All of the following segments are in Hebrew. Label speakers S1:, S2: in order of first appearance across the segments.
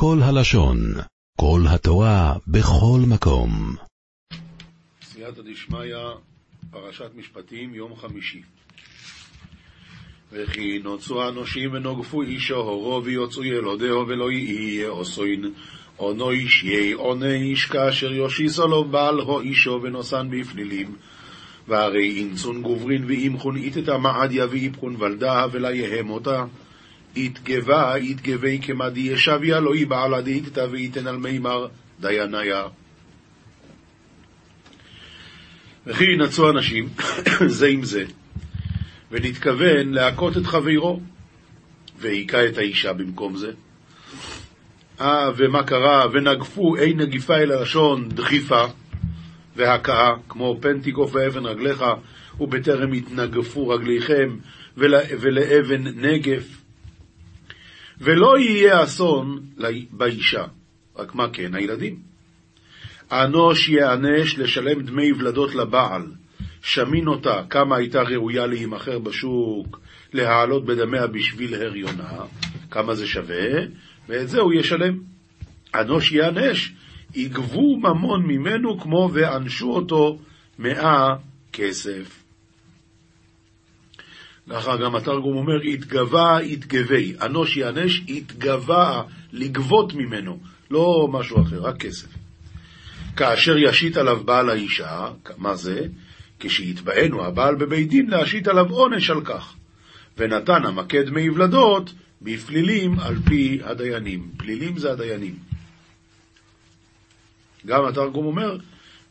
S1: כל הלשון, כל התורה, בכל מקום.
S2: סייעתא דשמיא, פרשת משפטים, יום חמישי. וכי נוצו אנושים ונוגפו אישו הורו ויוצאו ילודהו ולא יהיה עושוין אונו איש יהי עונש כאשר יושיסו לו בעל הו אישו ונוסן בפלילים והרי אינצון גוברין ואימחון איתתא מעדיה ואיפכון ולדה ולה יהם אותה יתגבה יתגבי כמדי ישביה לא יבעלה דאיתתא ויתן על מימר דייניה וכי ינצו אנשים זה עם זה ונתכוון להכות את חברו, והיכה את האישה במקום זה. אה, ומה קרה? ונגפו, אין נגיפה אלא לשון דחיפה והכאה, כמו פן תיקוף ואבן רגליך, ובטרם יתנגפו רגליכם, ול, ולאבן נגף. ולא יהיה אסון באישה, רק מה כן? הילדים. אנוש יענש לשלם דמי ולדות לבעל, שמין אותה כמה הייתה ראויה להימכר בשוק, להעלות בדמיה בשביל הריונה, כמה זה שווה, ואת זה הוא ישלם. אנוש יענש, יגבו ממון ממנו כמו וענשו אותו מאה כסף. ככה גם התרגום אומר, יתגבה יתגבי, אנוש יענש, יתגבה, לגבות ממנו, לא משהו אחר, רק כסף. כאשר ישית עליו בעל האישה, מה זה? כשיתבענו הבעל בבית דין להשית עליו עונש על כך. ונתן המכה דמי ולדות בפלילים על פי הדיינים. פלילים זה הדיינים. גם התרגום אומר,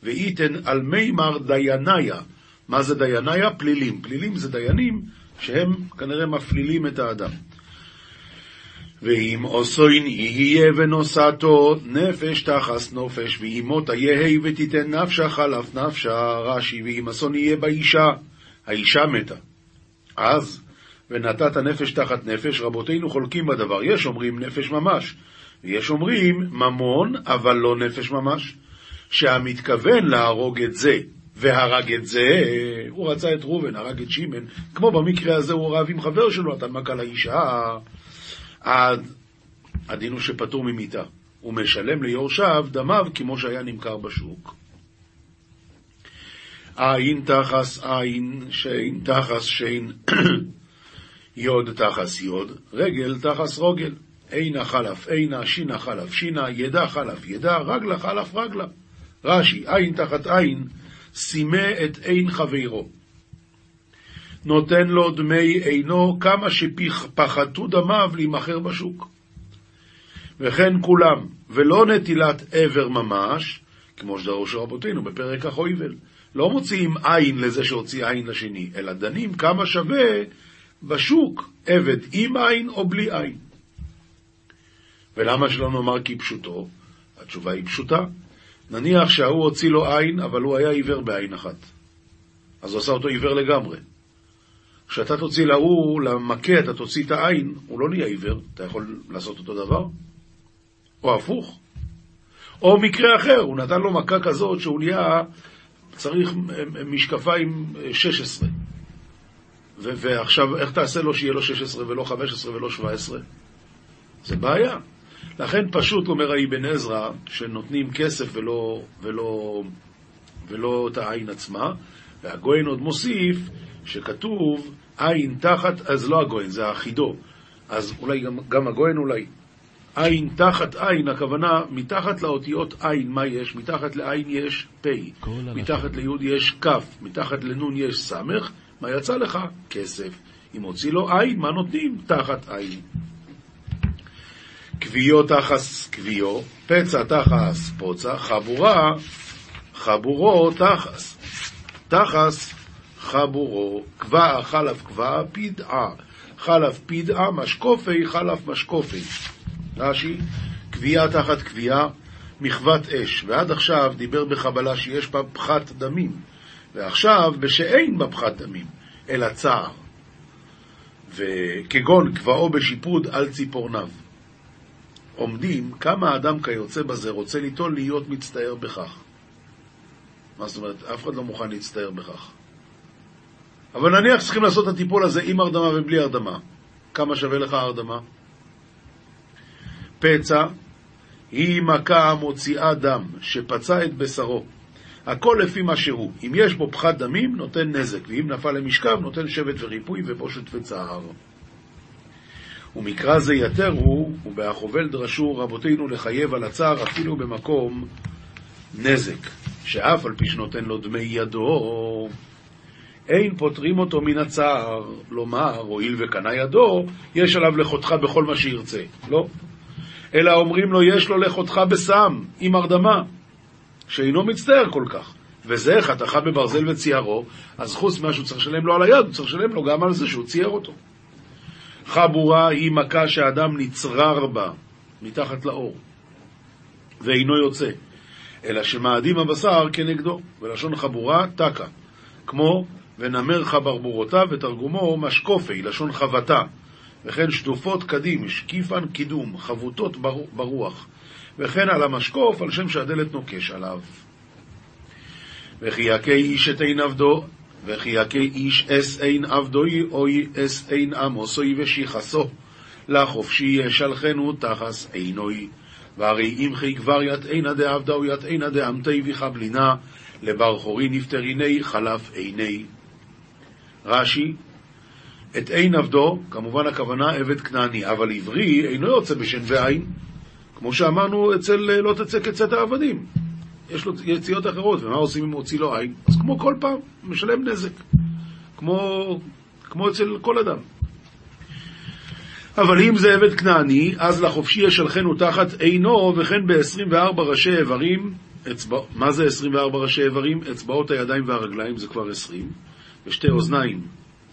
S2: וייתן על מימר דייניה. מה זה דייניה? פלילים. פלילים זה דיינים שהם כנראה מפלילים את האדם. ואם עושוין יהיה ונוסעתו נפש תחס נופש, ואם מותה יהי ותיתן נפשה חלף נפשה, רש"י, ואם אסון יהיה באישה, האישה מתה. אז, ונתת נפש תחת נפש, רבותינו חולקים בדבר. יש אומרים נפש ממש, ויש אומרים ממון, אבל לא נפש ממש. שהמתכוון להרוג את זה, והרג את זה, הוא רצה את ראובן, הרג את שמן, כמו במקרה הזה הוא רב עם חבר שלו, נתן מכה לאישה. הדין הוא שפטור ממיתה. הוא משלם ליורשיו דמיו כמו שהיה נמכר בשוק. עין תחס עין, שין תחס שין, יוד תחס יוד, רגל תחס רוגל. עינה חלף עינה, שינה חלף שינה, ידה חלף ידה, רגלה חלף רגלה. רש"י, עין תחת עין, סימא את עין חברו. נותן לו דמי עינו כמה שפחתו דמיו להימכר בשוק. וכן כולם, ולא נטילת עבר ממש, כמו שדרוש רבותינו בפרק החויבל. לא מוציאים עין לזה שהוציא עין לשני, אלא דנים כמה שווה בשוק עבד עם עין או בלי עין. ולמה שלא נאמר כפשוטו? התשובה היא פשוטה. נניח שההוא הוציא לו עין, אבל הוא היה עיוור בעין אחת. אז הוא עשה אותו עיוור לגמרי. כשאתה תוציא להוא, למכה, אתה תוציא את העין, הוא לא נהיה עיוור, אתה יכול לעשות אותו דבר? או הפוך. או מקרה אחר, הוא נתן לו מכה כזאת שהוא נהיה, צריך משקפיים 16. ו- ועכשיו, איך תעשה לו שיהיה לו 16 ולא 15 ולא 17? זה בעיה. לכן פשוט, אומר האבן עזרא, שנותנים כסף ולא, ולא, ולא את העין עצמה, והגויין עוד מוסיף שכתוב עין תחת, אז לא הגויין, זה החידו. אז אולי גם, גם הגויין אולי. עין תחת עין, הכוונה, מתחת לאותיות עין, מה יש? מתחת לעין יש פ', מתחת ליוד יש כ', מתחת לנון יש ס', מה יצא לך? כסף. אם הוציא לו עין, מה נותנים? תחת עין. קביעו תחס קביעו, פצע תחס פוצע, חבורה, חבורו תחס. תחס חבורו, קבעה חלף קבעה, פדעה, חלף פדעה, משקופי חלף משקופי. רש"י, קביעה תחת קביעה, מחוות אש, ועד עכשיו דיבר בחבלה שיש בה פחת דמים, ועכשיו בשאין בה פחת דמים, אלא צער. וכגון קבעו בשיפוד על ציפורניו. עומדים כמה האדם כיוצא בזה רוצה ליטול להיות מצטער בכך. מה זאת אומרת? אף אחד לא מוכן להצטער בכך. אבל נניח צריכים לעשות את הטיפול הזה עם הרדמה ובלי הרדמה. כמה שווה לך הרדמה? פצע היא מכה המוציאה דם, שפצע את בשרו. הכל לפי מה שהוא. אם יש בו פחת דמים, נותן נזק, ואם נפל למשכב, נותן שבט וריפוי ובושת וצער. ומקרא זה יתר הוא, ובהחובל דרשו רבותינו לחייב על הצער אפילו במקום נזק, שאף על פי שנותן לו דמי ידו, אין פוטרים אותו מן הצער, לומר, הואיל וקנה ידו, יש עליו לחותך בכל מה שירצה. לא. אלא אומרים לו, יש לו לחותך בסם, עם הרדמה, שאינו מצטער כל כך. וזה חתך בברזל וציירו, אז חוץ ממה שהוא צריך לשלם לו על היד, הוא צריך לשלם לו גם על זה שהוא צייר אותו. חבורה היא מכה שאדם נצרר בה, מתחת לאור, ואינו יוצא, אלא שמאדים הבשר כנגדו, ולשון חבורה, תקה, כמו ונמר חברבורותיו, ותרגומו משקופי, לשון חבטה, וכן שטופות קדים, שקיפן קידום, חבוטות ברוח, וכן על המשקוף, על שם שהדלת נוקש עליו. וכי יכה איש את עין עבדו, וכי יכה איש אס אין עבדוי, אוי אס אין עמוסוי ושיחסו, לחופשי ישלחנו תחס עינוי. והרי אימחי כבר יתענה דעבדו יתענה דעמתי וחבלינה, לבר חורי נפטריני חלף עיני. רש"י, את עין עבדו, כמובן הכוונה עבד כנעני, אבל עברי אינו יוצא בשן ועין, כמו שאמרנו אצל לא תצא כצאת העבדים. יש לו יציאות אחרות, ומה עושים אם הוציא לו עין? אז כמו כל פעם, משלם נזק. כמו, כמו אצל כל אדם. אבל אם זה עבד כנעני, אז לחופשי ישלחנו תחת עינו, וכן ב-24 ראשי איברים, אצבע... מה זה 24 ראשי איברים? אצבעות הידיים והרגליים זה כבר 20, ושתי אוזניים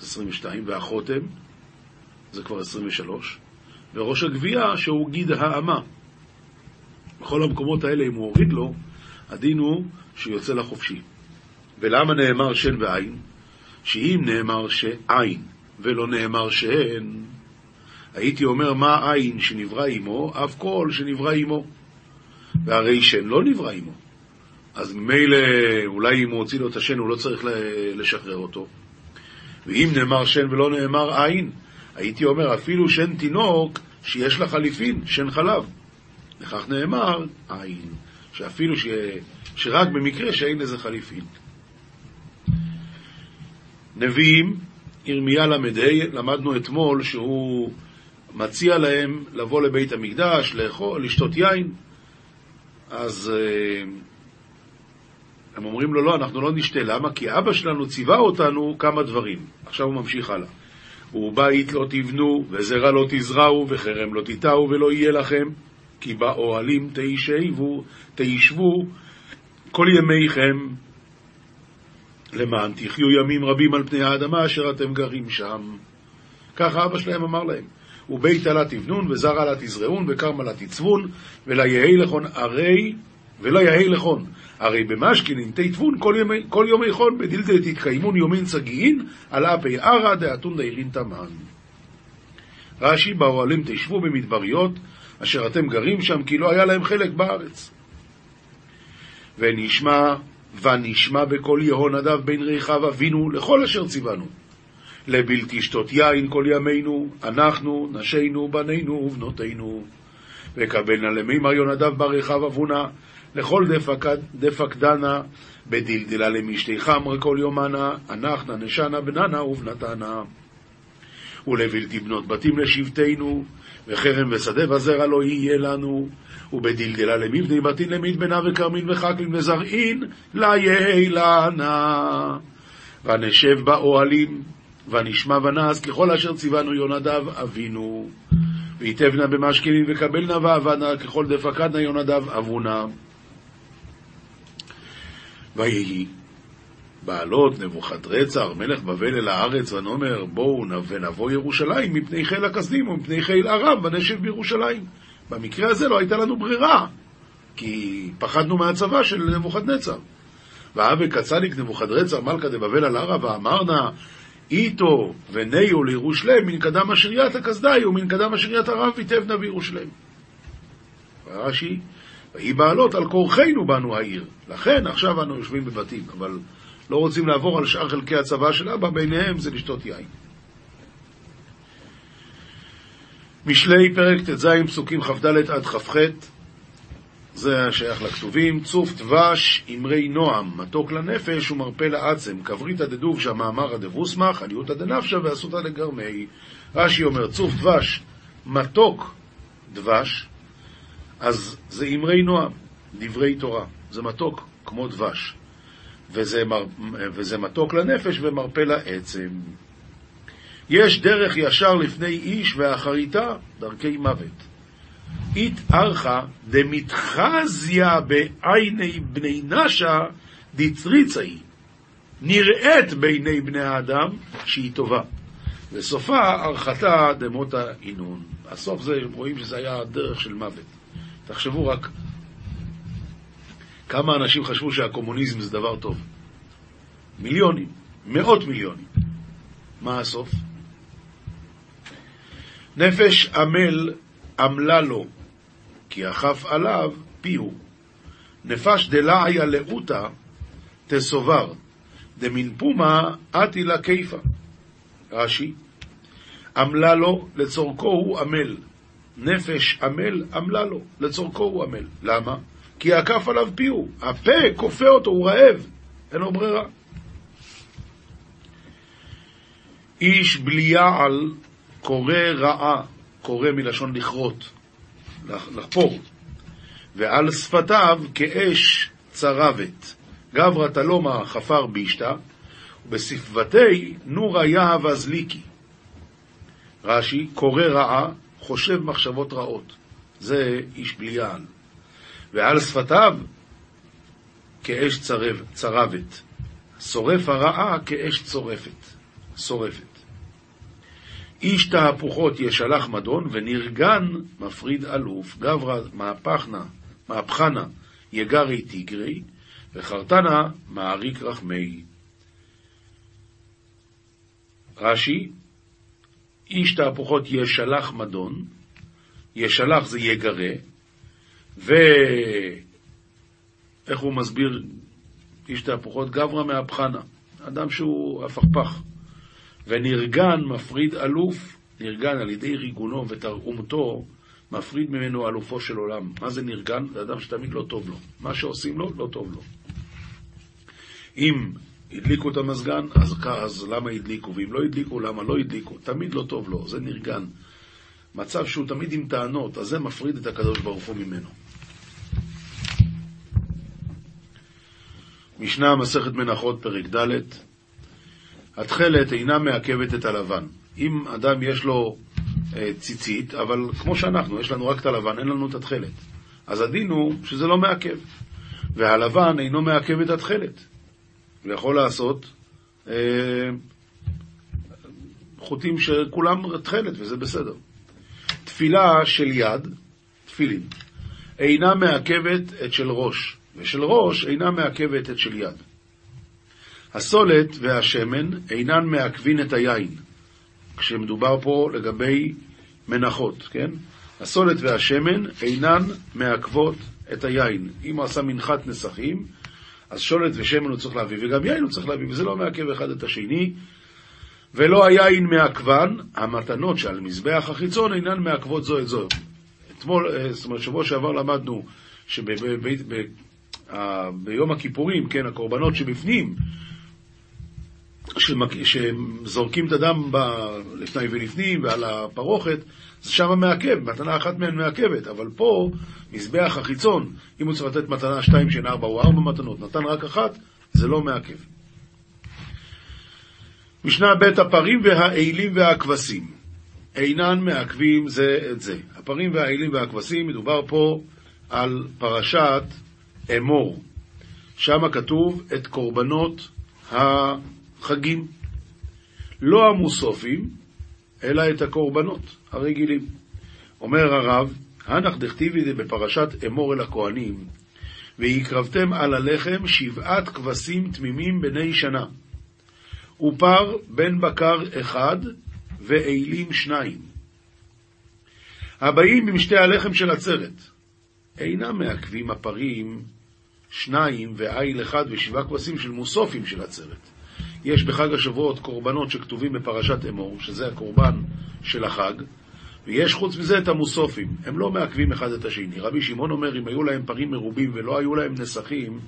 S2: זה 22, והחותם זה כבר 23, וראש הגבייה שהוא גיד האמה. בכל המקומות האלה, אם הוא הוריד לו, הדין הוא שהוא יוצא לחופשי. ולמה נאמר שן ועין? שאם נאמר שעין ולא נאמר שהן, הייתי אומר מה עין שנברא עמו, אף כל שנברא עמו. והרי שן לא נברא עמו. אז ממילא, אולי אם הוא הוציא לו את השן, הוא לא צריך לשחרר אותו. ואם נאמר שן ולא נאמר עין, הייתי אומר אפילו שן תינוק שיש לה חליפין, שן חלב. לכך נאמר עין. שאפילו ש... שרק במקרה שאין לזה חליפין. נביאים, ירמיה ל"ה, למדנו אתמול שהוא מציע להם לבוא לבית המקדש, לאכול, לשתות יין, אז אה, הם אומרים לו, לא, אנחנו לא נשתה. למה? כי אבא שלנו ציווה אותנו כמה דברים. עכשיו הוא ממשיך הלאה. ובית לא תבנו, וזרע לא תזרעו, וחרם לא תיטעו, ולא יהיה לכם. כי באוהלים תישבו, תישבו כל ימיכם, למען תחיו ימים רבים על פני האדמה אשר אתם גרים שם. ככה אבא שלהם אמר להם. ובית לה תבנון, וזרע לה תזרעון, וכרמה לה תצבון, ולא יהי לכון הרי, ולא יהי לכון. הרי במשכינין תיתבון כל כל יומי חון, בדילדי תתקיימון יומין צגיעין, על אפי ערא דאתון דיירין תמן. רש"י, באוהלים תשבו במדבריות, אשר אתם גרים שם, כי לא היה להם חלק בארץ. ונשמע, ונשמע בקול יהונדב בן ריחב אבינו לכל אשר ציוונו. לבלתי שתות יין כל ימינו, אנחנו, נשינו, בנינו ובנותינו. וקבלנה למימר יונדב בר ריחב אבונה, לכל דפק, דפק דנה, בדלדלה למשתי חמר כל יומנה, אנחנו נשנה בננה ובנתנה. ולבלתי בנות בתים לשבטנו, וחרם ושדה וזרע לא יהיה לנו, ובדלדלה למבני בתין למדבנה וכרמין וחקלין וזרעין, לה יהי לנה. ונשב באוהלים, ונשמע ונעש ככל אשר ציוונו יונדב אבינו. ויתבנה במשכנים וקבלנה ועבדנה ככל דפקדנה יונדב אבונה. ויהי בעלות נבוכדרצר, מלך בבל אל הארץ, ונאמר בואו ונבוא ירושלים מפני חיל הכסדים ומפני חיל ארם ונשב בירושלים. במקרה הזה לא הייתה לנו ברירה, כי פחדנו מהצבא של נבוכדנצר. ואבי קצליק נבוכדרצר מלכה דבבל על ערה ואמרנה איתו וניו לירושלם מן קדם אשריית הכסדי ומן קדם אשריית ארם ויתבנה בירושלם. רש"י, ויהי בעלות על כורחנו בנו העיר. לכן עכשיו אנו יושבים בבתים, אבל לא רוצים לעבור על שאר חלקי הצבא של אבא, ביניהם זה לשתות יין. משלי פרק ט"ז פסוקים כ"ד עד כ"ח זה שייך לכתובים. צוף דבש, אמרי נועם, מתוק לנפש ומרפא לעצם. כבריתא דדוב שהמאמרא דבוסמך, עליותא דנפשא ואסותא לגרמי. רש"י אומר, צוף דבש, מתוק דבש, אז זה אמרי נועם, דברי תורה. זה מתוק כמו דבש. וזה, מר... וזה מתוק לנפש ומרפא לעצם. יש דרך ישר לפני איש ואחריתה דרכי מוות. אית ארכה דמתחזיה בעיני בני נשה דצריצה היא. נראית בעיני בני האדם שהיא טובה. וסופה ארכתה דמותה אינון. הסוף זה, רואים שזה היה דרך של מוות. תחשבו רק כמה אנשים חשבו שהקומוניזם זה דבר טוב. מיליונים, מאות מיליונים. מה הסוף? נפש עמל עמלה לו, כי החף עליו פיהו. נפש דלעיה לאותה תסובר, דמנפומה אתי לה כיפה. רש"י, עמלה לו, לצורכו הוא עמל. נפש עמל, עמלה לו, לצורכו הוא עמל. למה? כי עקף עליו פיהו. הפה כופה אותו, הוא רעב, אין לו ברירה. איש בליעל קורא רעה, קורא מלשון לכרות, לחפור, ועל שפתיו כאש צרבת. גברא תלומה חפר בישתא, ובשפבתי נורא יהב אזליקי. רש"י, קורא רעה, חושב מחשבות רעות. זה איש בליעל. ועל שפתיו כאש צרב, צרבת. שורף הרעה כאש צורפת. שורפת. איש תהפוכות ישלח מדון, ונרגן מפריד אלוף, גברא מהפכנה, מהפכנה יגרי תיגרי, וחרטנה מעריק רחמי. רש"י, איש תהפוכות ישלח מדון, ישלח זה יגרה, ואיך הוא מסביר איש תהפוכות? גברא מהפכנה, אדם שהוא הפכפך. ונרגן מפריד אלוף, נרגן על ידי ריגונו ותרעומתו, מפריד ממנו אלופו של עולם. מה זה נרגן? זה אדם שתמיד לא טוב לו. מה שעושים לו, לא טוב לו. אם הדליקו את המזגן, אז, אז למה הדליקו? ואם לא הדליקו, למה לא הדליקו? תמיד לא טוב לו, זה נרגן. מצב שהוא תמיד עם טענות, אז זה מפריד את הקדוש ברוך הוא ממנו. משנה מסכת מנחות, פרק ד' התכלת אינה מעכבת את הלבן. אם אדם יש לו אה, ציצית, אבל כמו שאנחנו, יש לנו רק את הלבן, אין לנו את התכלת. אז הדין הוא שזה לא מעכב. והלבן אינו מעכב את התכלת. הוא יכול לעשות אה, חוטים שכולם תכלת, וזה בסדר. תפילה של יד, תפילין, אינה מעכבת את של ראש, ושל ראש אינה מעכבת את של יד. הסולת והשמן אינן מעכבין את היין, כשמדובר פה לגבי מנחות, כן? הסולת והשמן אינן מעכבות את היין. אם הוא עשה מנחת נסכים, אז שולת ושמן הוא צריך להביא, וגם יין הוא צריך להביא, וזה לא מעכב אחד את השני. ולא היין מעכבן, המתנות שעל מזבח החיצון אינן מעכבות זו את זו. אתמול, אה, זאת אומרת, שבוע שעבר למדנו שביום הכיפורים, כן, הקורבנות שבפנים, שזורקים את הדם ב... לפני ולפנים ועל הפרוכת, זה שם מעכב, מתנה אחת מהן מעכבת, אבל פה, מזבח החיצון, אם הוא צריך לתת מתנה שתיים שאין ארבע או ארבע מתנות, נתן רק אחת, זה לא מעכב. משנה ב' הפרים והאלים והכבשים אינן מעכבים זה את זה. הפרים והאלים והכבשים, מדובר פה על פרשת אמור. שם כתוב את קורבנות ה... חגים. לא המוסופים, אלא את הקורבנות הרגילים. אומר הרב, הנח דכתיבי בפרשת אמור אל הכהנים, והקרבתם על הלחם שבעת כבשים תמימים בני שנה, ופר בן בקר אחד, ואילים שניים. הבאים עם שתי הלחם של עצרת, אינם מעכבים הפרים שניים ואיל אחד ושבעה כבשים של מוסופים של עצרת. יש בחג השבועות קורבנות שכתובים בפרשת אמור, שזה הקורבן של החג, ויש חוץ מזה את המוסופים, הם לא מעכבים אחד את השני. רבי שמעון אומר, אם היו להם פרים מרובים ולא היו להם נסכים,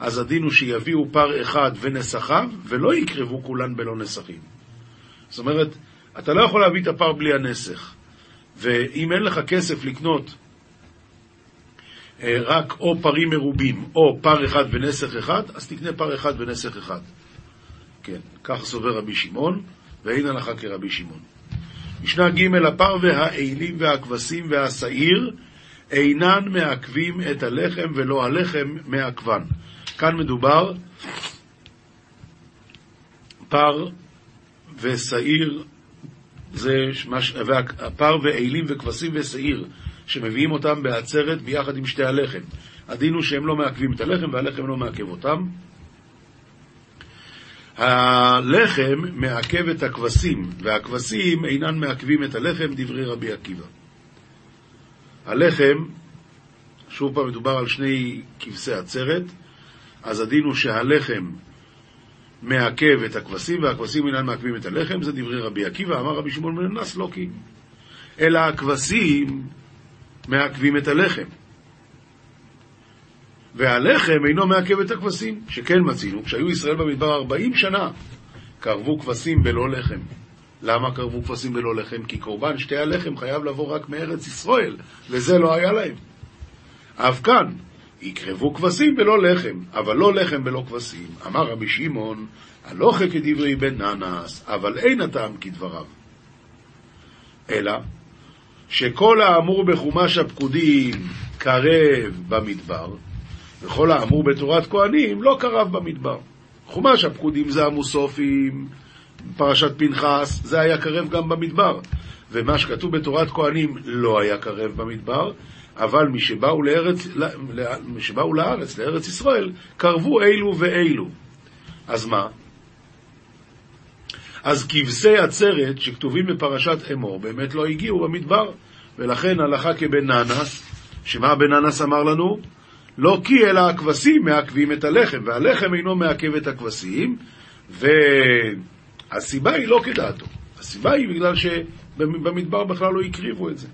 S2: אז הדין הוא שיביאו פר אחד ונסחיו, ולא יקרבו כולן בלא נסכים. זאת אומרת, אתה לא יכול להביא את הפר בלי הנסך. ואם אין לך כסף לקנות רק או פרים מרובים או פר אחד ונסך אחד, אז תקנה פר אחד ונסך אחד. כן, כך סובר רבי שמעון, ואין הלכה כרבי שמעון. משנה ג' הפר והאלים והכבשים והשעיר אינן מעכבים את הלחם ולא הלחם מעכבן. כאן מדובר פר ושעיר, זה מש... פר ואלים וכבשים ושעיר, שמביאים אותם בעצרת ביחד עם שתי הלחם. הדין הוא שהם לא מעכבים את הלחם והלחם לא מעכב אותם. הלחם מעכב את הכבשים, והכבשים אינן מעכבים את הלחם, דברי רבי עקיבא. הלחם, שוב פעם מדובר על שני כבשי עצרת, אז הדין הוא שהלחם מעכב את הכבשים, והכבשים אינן מעכבים את הלחם, זה דברי רבי עקיבא, אמר רבי שמעון בן נס, לא כי. אלא הכבשים מעכבים את הלחם. והלחם אינו מעכב את הכבשים, שכן מצינו, כשהיו ישראל במדבר ארבעים שנה, קרבו כבשים בלא לחם. למה קרבו כבשים בלא לחם? כי קורבן שתי הלחם חייב לבוא רק מארץ ישראל, וזה לא היה להם. אף כאן, יקרבו כבשים בלא לחם, אבל לא לחם בלא כבשים. אמר רבי שמעון, הלוכה כדברי בן ננס, אבל אין הטעם כדבריו. אלא, שכל האמור בחומש הפקודים קרב במדבר, וכל האמור בתורת כהנים לא קרב במדבר. חומש הפקודים זה המוסופים, פרשת פנחס, זה היה קרב גם במדבר. ומה שכתוב בתורת כהנים לא היה קרב במדבר, אבל משבאו לארץ, משבאו לארץ, לארץ ישראל, קרבו אלו ואלו. אז מה? אז כבשי עצרת שכתובים בפרשת אמור באמת לא הגיעו במדבר, ולכן הלכה כבן ננס, שמה בן ננס אמר לנו? לא כי אלא הכבשים מעכבים את הלחם, והלחם אינו מעכב את הכבשים, והסיבה היא לא כדעתו. הסיבה היא בגלל שבמדבר בכלל לא הקריבו את זה.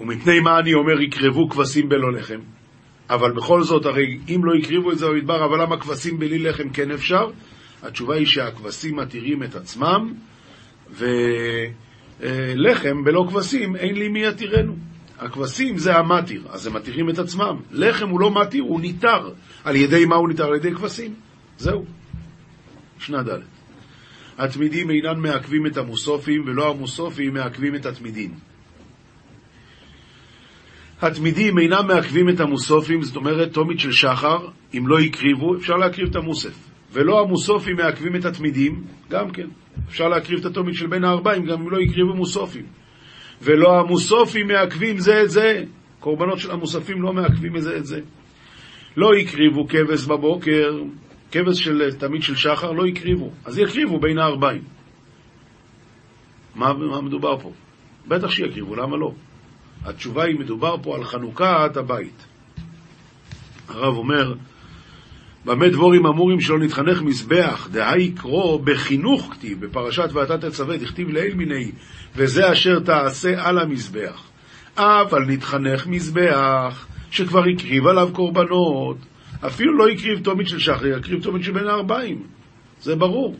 S2: ומפני מה אני אומר יקרבו כבשים בלא לחם? אבל בכל זאת, הרי אם לא הקריבו את זה במדבר, אבל למה כבשים בלי לחם כן אפשר? התשובה היא שהכבשים מתירים את עצמם, ולחם בלא כבשים אין לי מי יתירנו. הכבשים זה המתיר, אז הם מתירים את עצמם. לחם הוא לא מתיר, הוא ניתר. על ידי מה הוא ניתר? על ידי כבשים. זהו. משנה ד' התמידים אינן מעכבים את המוסופים, ולא המוסופים מעכבים את התמידים. התמידים אינם מעכבים את המוסופים, זאת אומרת, תומית של שחר, אם לא הקריבו, אפשר להקריב את המוסף. ולא המוסופים מעכבים את התמידים, גם כן. אפשר להקריב את התומית של בין הארבעים, גם אם לא הקריבו מוסופים. ולא המוסופים מעכבים זה את זה. קורבנות של המוספים לא מעכבים זה את זה. לא הקריבו כבש בבוקר, כבש של תמיד של שחר, לא הקריבו. אז יקריבו בין הארבעים. מה, מה מדובר פה? בטח שיקריבו, למה לא? התשובה היא, מדובר פה על חנוכת הבית. הרב אומר, במה דבורים אמורים שלא נתחנך מזבח, דהי קרו בחינוך כתיב, בפרשת ואתה תצווה, דכתיב לאל מיני, וזה אשר תעשה על המזבח. אבל נתחנך מזבח, שכבר הקריב עליו קורבנות, אפילו לא הקריב תומית של שחר, יקריב תומית של בין הארבעים. זה ברור.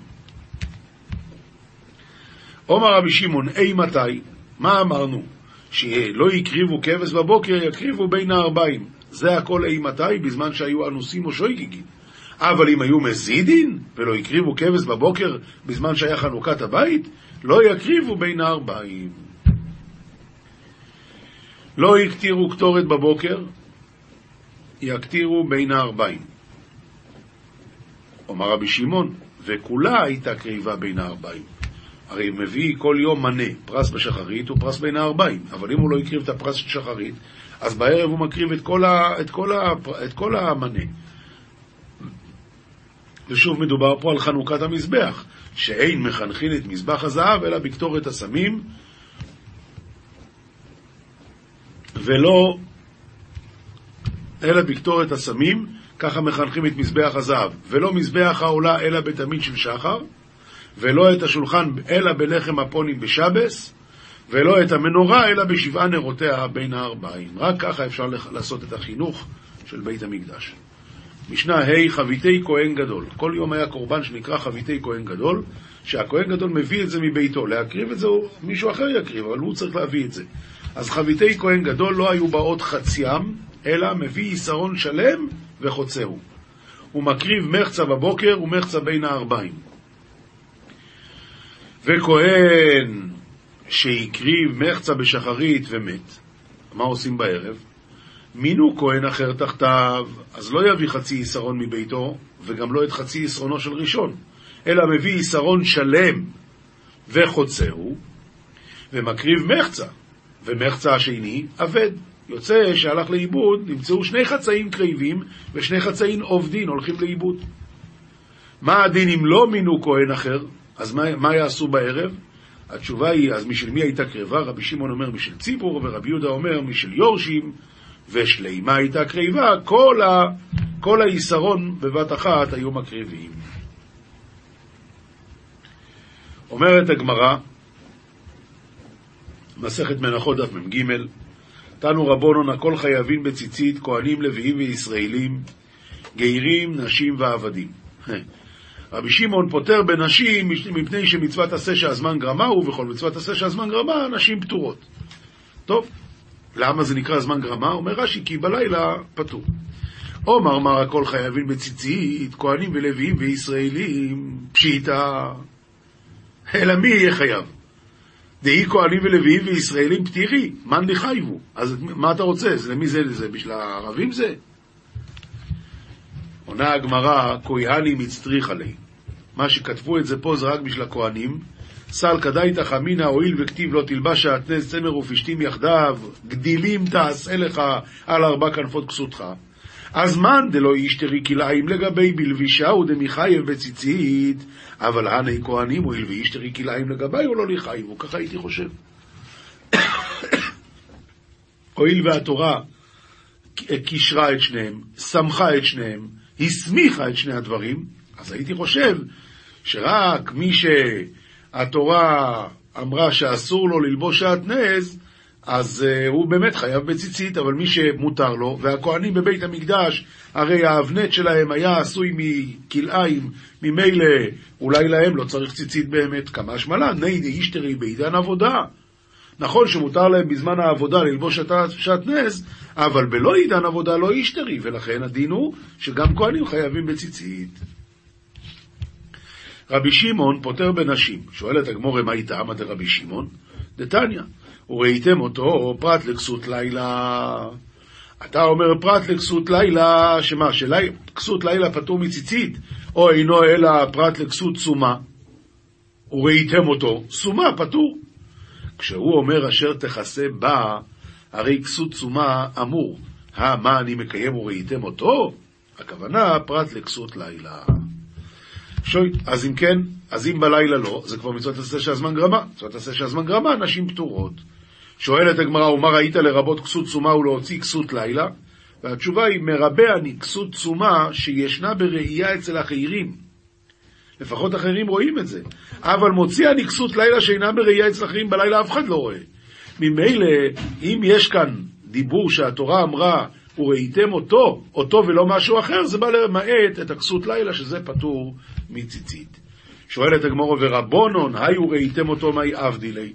S2: עומר רבי שמעון, אי מתי? מה אמרנו? שלא הקריבו כבש בבוקר, יקריבו בין הארבעים. זה הכל אי מתי, בזמן שהיו אנוסים או שויגיגים. אבל אם היו מזידין, ולא הקריבו כבש בבוקר בזמן שהיה חנוכת הבית, לא יקריבו בין הארבעים. לא הקטירו קטורת בבוקר, יקטירו בין הארבעים. אומר רבי שמעון, וכולה הייתה קריבה בין הארבעים. הרי מביא כל יום מנה, פרס בשחרית ופרס בין הארבעים, אבל אם הוא לא הקריב את הפרס של שחרית, אז בערב הוא מקריב את כל, ה, את כל, ה, את כל המנה. ושוב מדובר פה על חנוכת המזבח, שאין מחנכין את מזבח הזהב, אלא בקטורת הסמים, ולא, אלא בקטורת הסמים, ככה מחנכים את מזבח הזהב, ולא מזבח העולה אלא בתמיד של שחר, ולא את השולחן אלא בלחם הפונים בשבס, ולא את המנורה אלא בשבעה נרותיה בין הארבעים. רק ככה אפשר לעשות את החינוך של בית המקדש. משנה ה' חביתי כהן גדול. כל יום היה קורבן שנקרא חביתי כהן גדול, שהכהן גדול מביא את זה מביתו. להקריב את זה, מישהו אחר יקריב, אבל הוא צריך להביא את זה. אז חביתי כהן גדול לא היו באות חציים, אלא מביא יסרון שלם וחוצהו. הוא מקריב מחצה בבוקר ומחצה בין הארבעים. וכהן שהקריב מחצה בשחרית ומת, מה עושים בערב? מינו כהן אחר תחתיו, אז לא יביא חצי יסרון מביתו, וגם לא את חצי יסרונו של ראשון, אלא מביא יסרון שלם וחוצהו, ומקריב מחצה, ומחצה השני אבד. יוצא שהלך לאיבוד, נמצאו שני חצאים קריבים ושני חצאים עובדין הולכים לאיבוד. מה הדין אם לא מינו כהן אחר? אז מה, מה יעשו בערב? התשובה היא, אז משל מי הייתה קרבה? רבי שמעון אומר משל ציבור, ורבי יהודה אומר משל יורשים, ושלימה הייתה קריבה, כל, ה, כל היסרון בבת אחת היו מקריבים. אומרת הגמרא, מסכת מנחות דף מ"ג, תנו רבונון הכל חייבים בציצית, כהנים, לוויים וישראלים, גיירים, נשים ועבדים. רבי שמעון פוטר בנשים מפני שמצוות עשה שהזמן גרמה הוא, וכל מצוות עשה שהזמן גרמה, נשים פטורות. טוב, למה זה נקרא זמן גרמה? אומר רש"י, כי בלילה פטור. עומר מר הכל חייבים בציצית, כהנים ולוויים וישראלים, פשיטה. אלא מי יהיה חייב? דהי כהנים ולוויים וישראלים פתירי, מאן דחייבו. אז מה אתה רוצה? זה למי זה? זה בשביל הערבים זה? עונה הגמרא, כהני מצטריך עלי. מה שכתבו את זה פה זה רק בשביל הכהנים. סל כדאיתך אמינא הואיל וכתיב לא תלבש שעטנז צמר ופשתים יחדיו, גדילים תעשה לך על ארבע כנפות כסותך. אז מאן דלא ישתרי כלאיים לגבי בלבישה ודמיחייב בציצית, אבל הני כהנים הואיל וישתרי כלאיים לגבי או לא לחייבו, ככה הייתי חושב. הואיל והתורה קישרה את שניהם, שמחה את שניהם, הסמיכה את שני הדברים, אז הייתי חושב שרק מי שהתורה אמרה שאסור לו ללבוש שעטנז, אז uh, הוא באמת חייב בציצית, אבל מי שמותר לו, והכוהנים בבית המקדש, הרי האבנט שלהם היה עשוי מכלאיים, ממילא אולי להם לא צריך ציצית באמת, כמה שמלה, ני דאישתרי בעידן עבודה. נכון שמותר להם בזמן העבודה ללבוש שעטנז, אבל בלא עידן עבודה לא אישתרי, ולכן הדין הוא שגם כהנים חייבים בציצית. רבי שמעון פוטר בנשים. שואלת הגמורה, מה איתם? מה דרבי שמעון? דתניא. וראיתם אותו פרט לכסות לילה. אתה אומר פרט לכסות לילה, שמה, שכסות לילה פטור מציצית, או אינו אלא פרט לכסות סומה, וראיתם אותו, סומה פטור. כשהוא אומר אשר תכסה בה, הרי כסות סומה אמור. המה אני מקיים וראיתם אותו? הכוונה פרט לכסות לילה. שוי, אז אם כן, אז אם בלילה לא, זה כבר מצוות עשה שהזמן גרמה. מצוות עשה שהזמן גרמה, נשים פטורות. שואלת הגמרא, ומה ראית לרבות כסות צומה ולהוציא כסות לילה? והתשובה היא, מרבה אני כסות צומה שישנה בראייה אצל אחרים. לפחות אחרים רואים את זה. אבל מוציא אני כסות לילה שאינה בראייה אצל אחרים, בלילה אף אחד לא רואה. ממילא, אם יש כאן דיבור שהתורה אמרה, וראיתם אותו, אותו ולא משהו אחר, זה בא למעט את הכסות לילה, שזה פטור מציצית. שואלת הגמורו, ורבונון, היו ראיתם אותו, מהי אבדילי?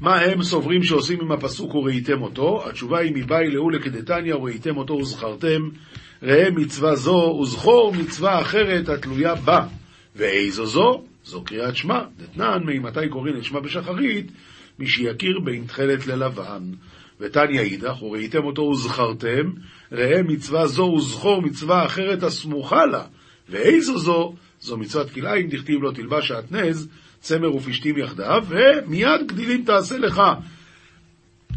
S2: מה הם סוברים שעושים עם הפסוק וראיתם אותו? התשובה היא מבאי לאולה כדתניא וראיתם אותו וזכרתם. ראה מצווה זו וזכור מצווה אחרת התלויה בה. ואיזו זו? זו קריאת שמע. דתנן, ממתי קוראים את שמע בשחרית? מי שיכיר בין תכלת ללבן. ותניא אידך, וראיתם אותו וזכרתם, ראה מצווה זו וזכור מצווה אחרת הסמוכה לה. ואיזו זו? זו מצוות כלאיים, דכתיב לו תלבש שעטנז, צמר ופשתים יחדיו, ומיד גדילים תעשה לך.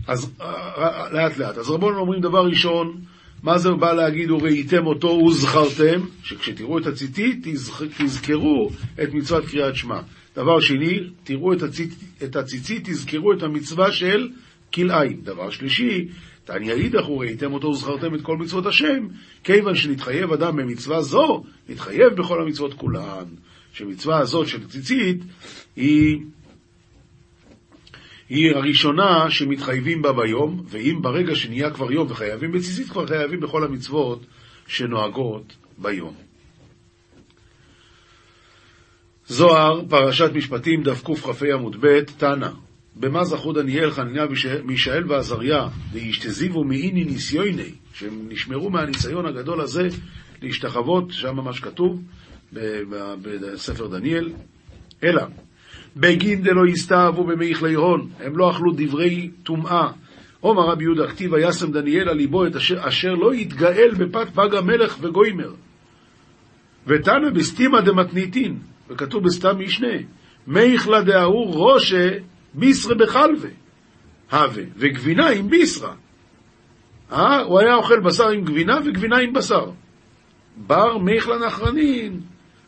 S2: אז אה, אה, לאט לאט. אז רבון אומרים דבר ראשון, מה זה בא להגיד וראיתם אותו וזכרתם? שכשתראו את הציטית תזכרו את מצוות קריאת שמע. דבר שני, תראו את הציצית, תזכרו את המצווה של כלאיים. דבר שלישי, תניא אידך וראיתם אותו וזכרתם את כל מצוות השם, כיוון שנתחייב אדם במצווה זו, נתחייב בכל המצוות כולן. שמצווה הזאת של ציצית היא, היא הראשונה שמתחייבים בה ביום, ואם ברגע שנהיה כבר יום וחייבים בציצית, כבר חייבים בכל המצוות שנוהגות ביום. זוהר, פרשת משפטים, דף קכ"ה עמוד ב', תנא במה זכו דניאל, חנניה, מישאל ועזריה, וישתזיבו מאיני ניסיוני, שהם נשמרו מהניסיון הגדול הזה להשתחוות, שם ממש כתוב, בספר דניאל, אלא בגין דלא יסתאבו במאיכלי הון, הם לא אכלו דברי טומאה. עומר רבי יהודה כתיב וישם דניאל על ליבו את אשר, אשר לא יתגאל בפת פג המלך וגוימר. ותנא בסתימא דמתניתין, וכתוב בסתם משנה, מייכלה דההוא ראשה בישרה בחלווה, הווה, וגבינה עם בישרה. אה? הוא היה אוכל בשר עם גבינה וגבינה עם בשר. בר מיכלה נחרנין,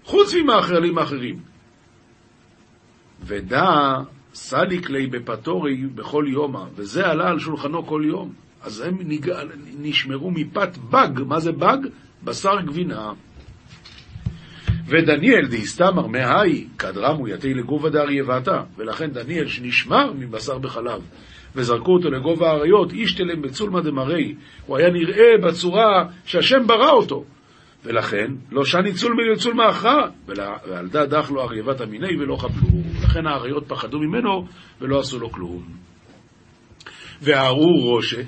S2: חוץ ממאכלים אחרים. ודע סליק לי בפטורי בכל יומא, וזה עלה על שולחנו כל יום. אז הם נשמרו מפת בג, מה זה בג? בשר גבינה. ודניאל דהסתמר מהי כדרמו יתי לגובה דארייבתה, ולכן דניאל שנשמר מבשר בחלב, וזרקו אותו לגובה האריות, אישתלם בצולמא דמרי, הוא היה נראה בצורה שהשם ברא אותו. ולכן לא שני צולמי לצולמא אחרא, ועל דה דח לו ארייבת המיני ולא חבלו. לכן האריות פחדו ממנו ולא עשו לו כלום. והארור ראשה,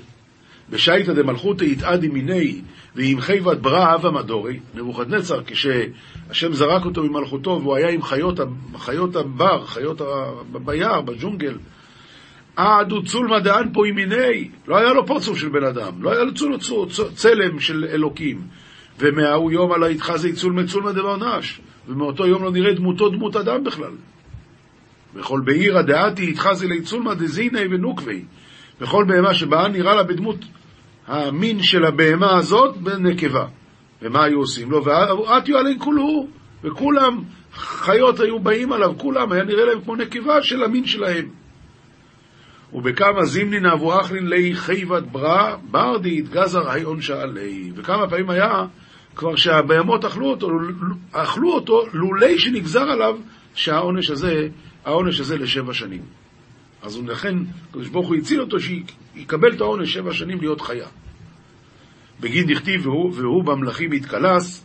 S2: בשייטא דמלכותא יתעדי מיני ועם חייבת ברא אבה מדורי, נבוכדנצר, כשהשם זרק אותו ממלכותו והוא היה עם חיות, חיות הבר, חיות ביער, בג'ונגל, עדו צולמא דאן פה ימיני, לא היה לו פרצוף של בן אדם, לא היה לו צול, צול, צול, צלם של אלוקים. ומההוא יום עלה יתחזי צולמא צולמא דברנש, ומאותו יום לא נראה דמותו דמות אדם בכלל. וכל בעירא דעתי יתחזי לי צולמא דזיני ונוקבי, וכל בהמה שבאה נראה לה בדמות המין של הבהמה הזאת בנקבה. ומה היו עושים לו? ועטיו עלי כולו, וכולם, חיות היו באים עליו, כולם, היה נראה להם כמו נקבה של המין שלהם. ובכמה זימנין אבו אחלין לי חייבת ברא, ברדי התגזר היון שעלי. וכמה פעמים היה כבר שהבהמות אכלו אותו, אכלו אותו לולי שנגזר עליו שהעונש הזה, העונש הזה לשבע שנים. אז לכן, הקדוש ברוך הוא הציל אותו שיקבל את העונש שבע שנים להיות חיה. בגין דכתיב והוא, והוא במלכים יתקלס,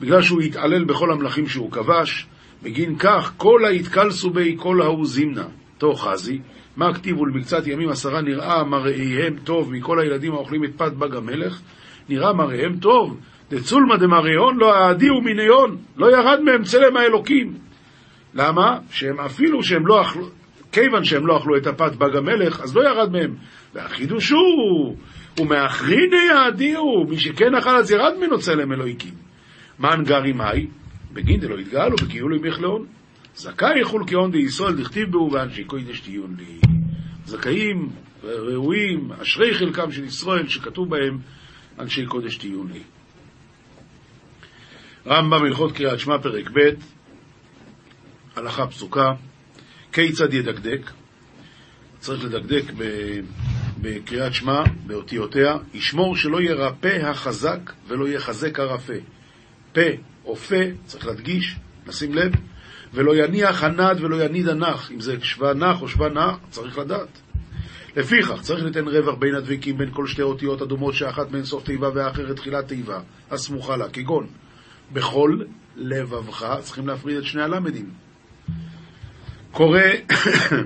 S2: בגלל שהוא התעלל בכל המלכים שהוא כבש, בגין כך כל היתקלסו בי כל ההוא זימנה, תוך חזי, מה כתיבו למקצת ימים עשרה נראה מראיהם טוב מכל הילדים האוכלים את פת בג המלך, נראה מראיהם טוב, דצולמא דמראיון לא האדיהו מניון, לא ירד מהם צלם האלוקים. למה? שהם אפילו שהם לא אכלו, כיוון שהם לא אכלו את הפת בג המלך, אז לא ירד מהם. והחידוש הוא, ומאחריני יאדיהו, מי שכן אכל אז ירד ממנו צלם אלוהיקים. מן גרי מאי? בגין דלא יתגאלו בקיולו ימכלאון. זכאי יחול כהון דישראל דכתיב בו ואנשי קוידש דיון לי. זכאים, ראויים, אשרי חלקם של ישראל שכתוב בהם אנשי קודש דיון לי. רמב"ם הלכות קריאת שמע פרק ב', הלכה פסוקה, כיצד ידקדק? צריך לדקדק בקריאת שמע, באותיותיה, ישמור שלא ירפא החזק ולא יחזק הרפה. פה או פה, צריך להדגיש, לשים לב, ולא יניח הנד ולא יניד הנח. אם זה שווה נח או שווה נח, צריך לדעת. לפיכך, צריך לתן רווח בין הדביקים בין כל שתי אותיות אדומות שאחת מהן סוף תיבה והאחרת תחילת תיבה, הסמוכה לה, כגון בכל לבבך, צריכים להפריד את שני הלמדים. קורא,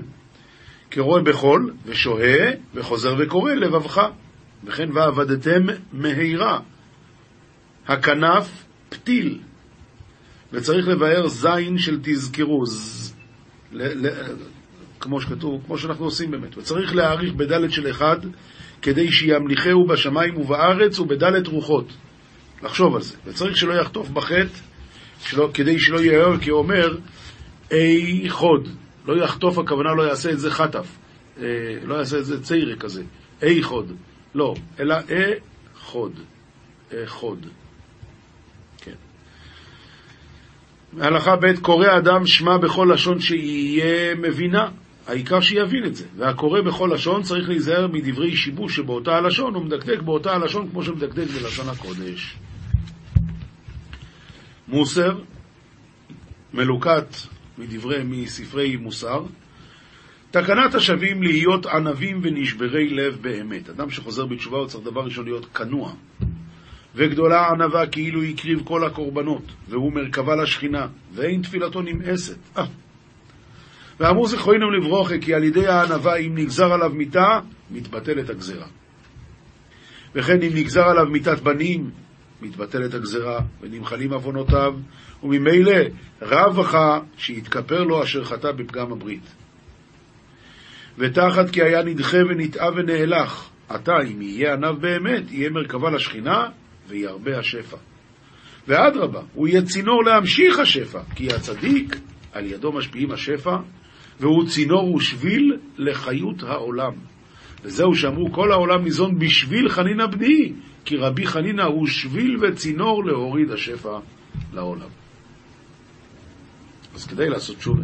S2: קורא בכל, ושוהה, וחוזר וקורא לבבך. וכן ועבדתם מהירה. הכנף פתיל, וצריך לבאר זין של תזכרו, ז... ל... ל... כמו שכתוב, כמו שאנחנו עושים באמת. וצריך להעריך בדלת של אחד, כדי שימליכהו בשמיים ובארץ ובדלת רוחות. לחשוב על זה. וצריך שלא יחטוף בחטא, שלא, כדי שלא יהיה כי אומר, אי חוד. לא יחטוף, הכוונה לא יעשה את זה חטף. אה, לא יעשה את זה ציירה כזה. אי חוד. לא, אלא אה חוד. אה חוד. כן. הלכה ב' קורא אדם שמע בכל לשון שיהיה מבינה. העיקר שיבין את זה. והקורא בכל לשון צריך להיזהר מדברי שיבוש שבאותה הלשון, הוא מדקדק באותה הלשון כמו שמדקדק בלשון הקודש. מוסר, מלוקט מדברי, מספרי מוסר, תקנת השבים להיות ענבים ונשברי לב באמת. אדם שחוזר בתשובה הוא צריך דבר ראשון להיות כנוע. וגדולה ענווה כאילו הקריב כל הקורבנות, והוא מרכבה לשכינה, ואין תפילתו נמאסת. אה. ואמרו זכרוינם לברוכה, כי על ידי הענווה, אם נגזר עליו מיתה, מתבטלת הגזרה. וכן אם נגזר עליו מיתת בנים, מתבטלת הגזרה, ונמחלים עוונותיו, וממילא רווחה שיתכפר לו אשר חטא בפגם הברית. ותחת כי היה נדחה ונטעה ונאלח, עתה אם יהיה עניו באמת, יהיה מרכבה לשכינה, וירבה השפע. ואדרבה, הוא יהיה צינור להמשיך השפע, כי הצדיק, על ידו משפיעים השפע, והוא צינור ושביל לחיות העולם. וזהו שאמרו כל העולם ניזון בשביל חנינא בני, כי רבי חנינא הוא שביל וצינור להוריד השפע לעולם. אז כדי לעשות תשובה.